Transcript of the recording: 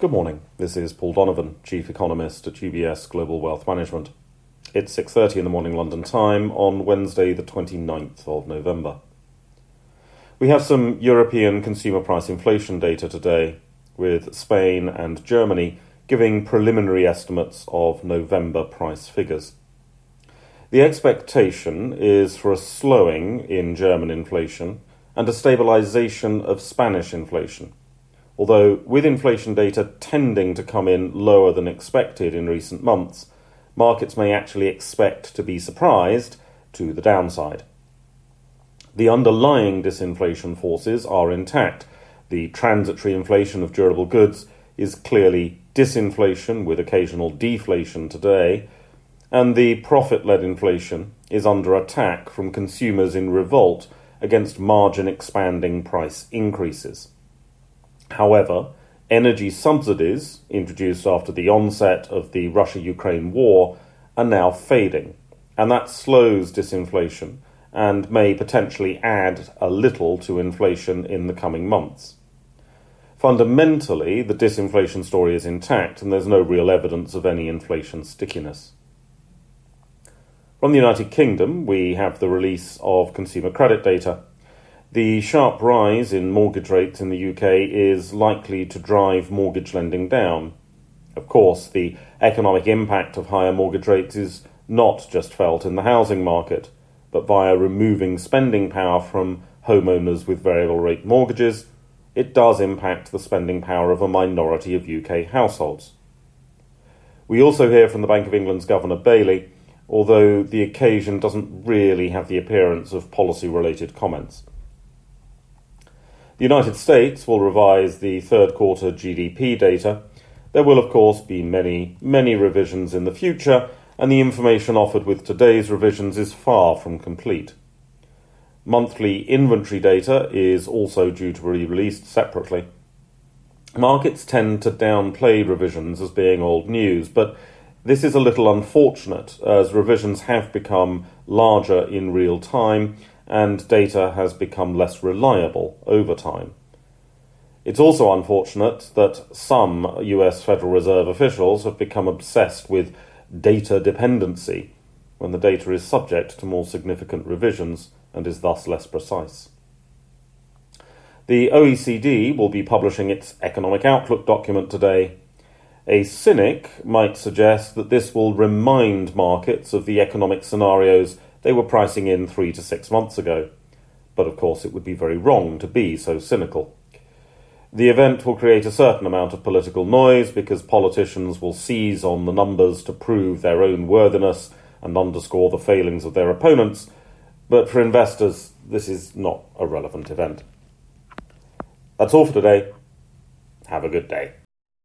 Good morning. This is Paul Donovan, Chief Economist at UBS Global Wealth Management. It's 6:30 in the morning London time on Wednesday the 29th of November. We have some European consumer price inflation data today with Spain and Germany giving preliminary estimates of November price figures. The expectation is for a slowing in German inflation and a stabilization of Spanish inflation although with inflation data tending to come in lower than expected in recent months, markets may actually expect to be surprised to the downside. The underlying disinflation forces are intact. The transitory inflation of durable goods is clearly disinflation with occasional deflation today, and the profit led inflation is under attack from consumers in revolt against margin expanding price increases. However, energy subsidies, introduced after the onset of the Russia Ukraine war, are now fading, and that slows disinflation and may potentially add a little to inflation in the coming months. Fundamentally, the disinflation story is intact, and there's no real evidence of any inflation stickiness. From the United Kingdom, we have the release of consumer credit data the sharp rise in mortgage rates in the UK is likely to drive mortgage lending down. Of course, the economic impact of higher mortgage rates is not just felt in the housing market, but via removing spending power from homeowners with variable rate mortgages, it does impact the spending power of a minority of UK households. We also hear from the Bank of England's Governor Bailey, although the occasion doesn't really have the appearance of policy related comments. The United States will revise the third quarter GDP data. There will, of course, be many, many revisions in the future, and the information offered with today's revisions is far from complete. Monthly inventory data is also due to be released separately. Markets tend to downplay revisions as being old news, but this is a little unfortunate as revisions have become larger in real time and data has become less reliable over time. It's also unfortunate that some US Federal Reserve officials have become obsessed with data dependency when the data is subject to more significant revisions and is thus less precise. The OECD will be publishing its economic outlook document today. A cynic might suggest that this will remind markets of the economic scenarios they were pricing in three to six months ago. But of course, it would be very wrong to be so cynical. The event will create a certain amount of political noise because politicians will seize on the numbers to prove their own worthiness and underscore the failings of their opponents. But for investors, this is not a relevant event. That's all for today. Have a good day.